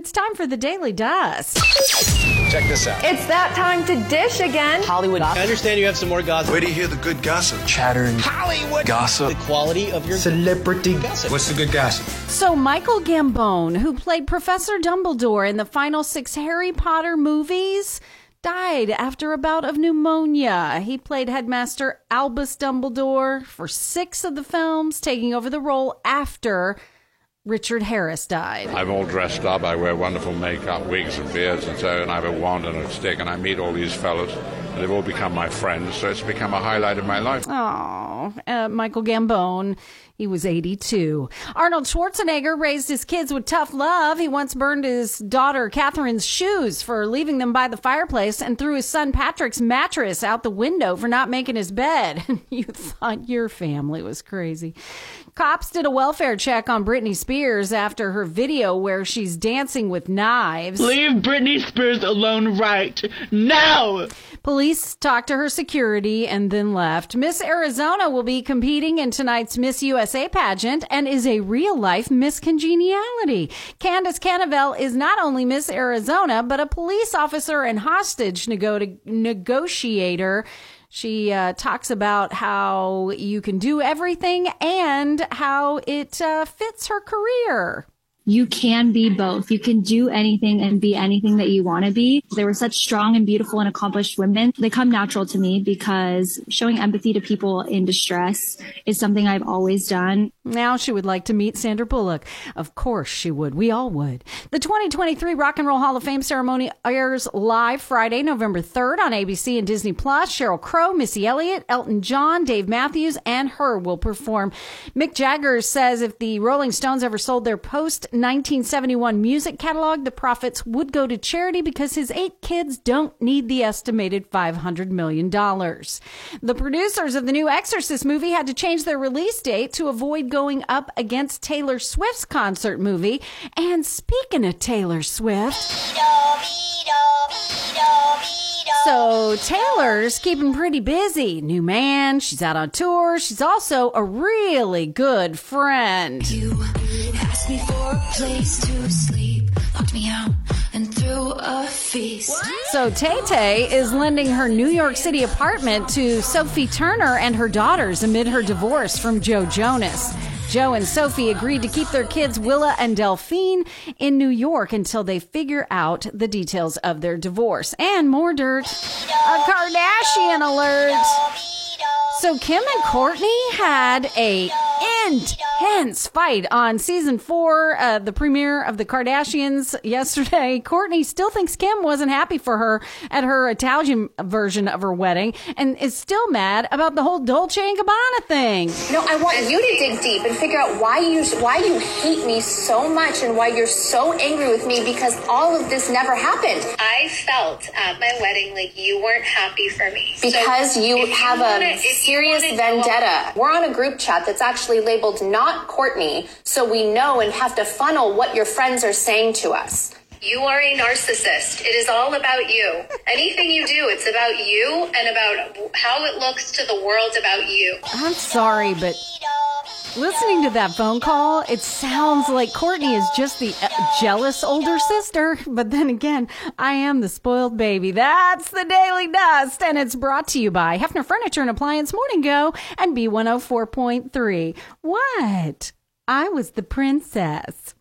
It's time for the Daily Dust. Check this out. It's that time to dish again. Hollywood. I understand you have some more gossip. Where do you hear the good gossip? Chattering. Hollywood Gossip. The quality of your Celebrity. gossip. What's the good gossip? So, Michael Gambon, who played Professor Dumbledore in the final six Harry Potter movies, died after a bout of pneumonia. He played headmaster Albus Dumbledore for six of the films, taking over the role after Richard Harris died. I'm all dressed up. I wear wonderful makeup, wigs and beards and so, and I have a wand and a stick, and I meet all these fellows, they've all become my friends. So it's become a highlight of my life. Oh, uh, Michael Gambon. He was 82. Arnold Schwarzenegger raised his kids with tough love. He once burned his daughter Katherine's shoes for leaving them by the fireplace and threw his son Patrick's mattress out the window for not making his bed. you thought your family was crazy. Cops did a welfare check on Britney Spears after her video where she's dancing with knives. Leave Britney Spears alone right now! Police talked to her security and then left. Miss Arizona will be competing in tonight's Miss USA pageant and is a real life Miss Congeniality. Candace Canavel is not only Miss Arizona, but a police officer and hostage nego- negotiator. She uh, talks about how you can do everything and how it uh, fits her career. You can be both. You can do anything and be anything that you want to be. They were such strong and beautiful and accomplished women. They come natural to me because showing empathy to people in distress is something I've always done. Now she would like to meet Sandra Bullock. Of course she would. We all would. The 2023 Rock and Roll Hall of Fame ceremony airs live Friday, November 3rd on ABC and Disney Plus. Sheryl Crow, Missy Elliott, Elton John, Dave Matthews, and her will perform. Mick Jagger says if the Rolling Stones ever sold their post 1971 music catalog, the profits would go to charity because his eight kids don't need the estimated $500 million. The producers of the new Exorcist movie had to change their release date to avoid going up against Taylor Swift's concert movie. And speaking of Taylor Swift, so Taylor's keeping pretty busy. New man, she's out on tour. She's also a really good friend. You asked me for a place to sleep, locked me out, and threw a feast. So Tay Tay is lending her New York City apartment to Sophie Turner and her daughters amid her divorce from Joe Jonas. Joe and Sophie agreed to keep their kids Willa and Delphine in New York until they figure out the details of their divorce. And more dirt. A Kardashian alert. So Kim and Kourtney had a intense fight on season four, uh, the premiere of the Kardashians yesterday. Kourtney still thinks Kim wasn't happy for her at her Italian version of her wedding and is still mad about the whole Dolce and Gabbana thing. No, I want you to dig deep and figure out why you why you hate me so much and why you're so angry with me because all of this never happened. I felt at my wedding like you weren't happy for me. So Because you if have wanna- a serious wanna know- vendetta. We're on a group chat that's actually labeled not Kourtney, so we know and have to funnel what your friends are saying to us. You are a narcissist. It is all about you. Anything you do, it's about you and about how it looks to the world about you. I'm sorry, but listening to that phone call, it sounds like Kourtney is just the uh, jealous older sister. But then again, I am the spoiled baby. That's the Daily Dust, and it's brought to you by Hefner Furniture and Appliance Morning Go and B104.3. What? I was the princess.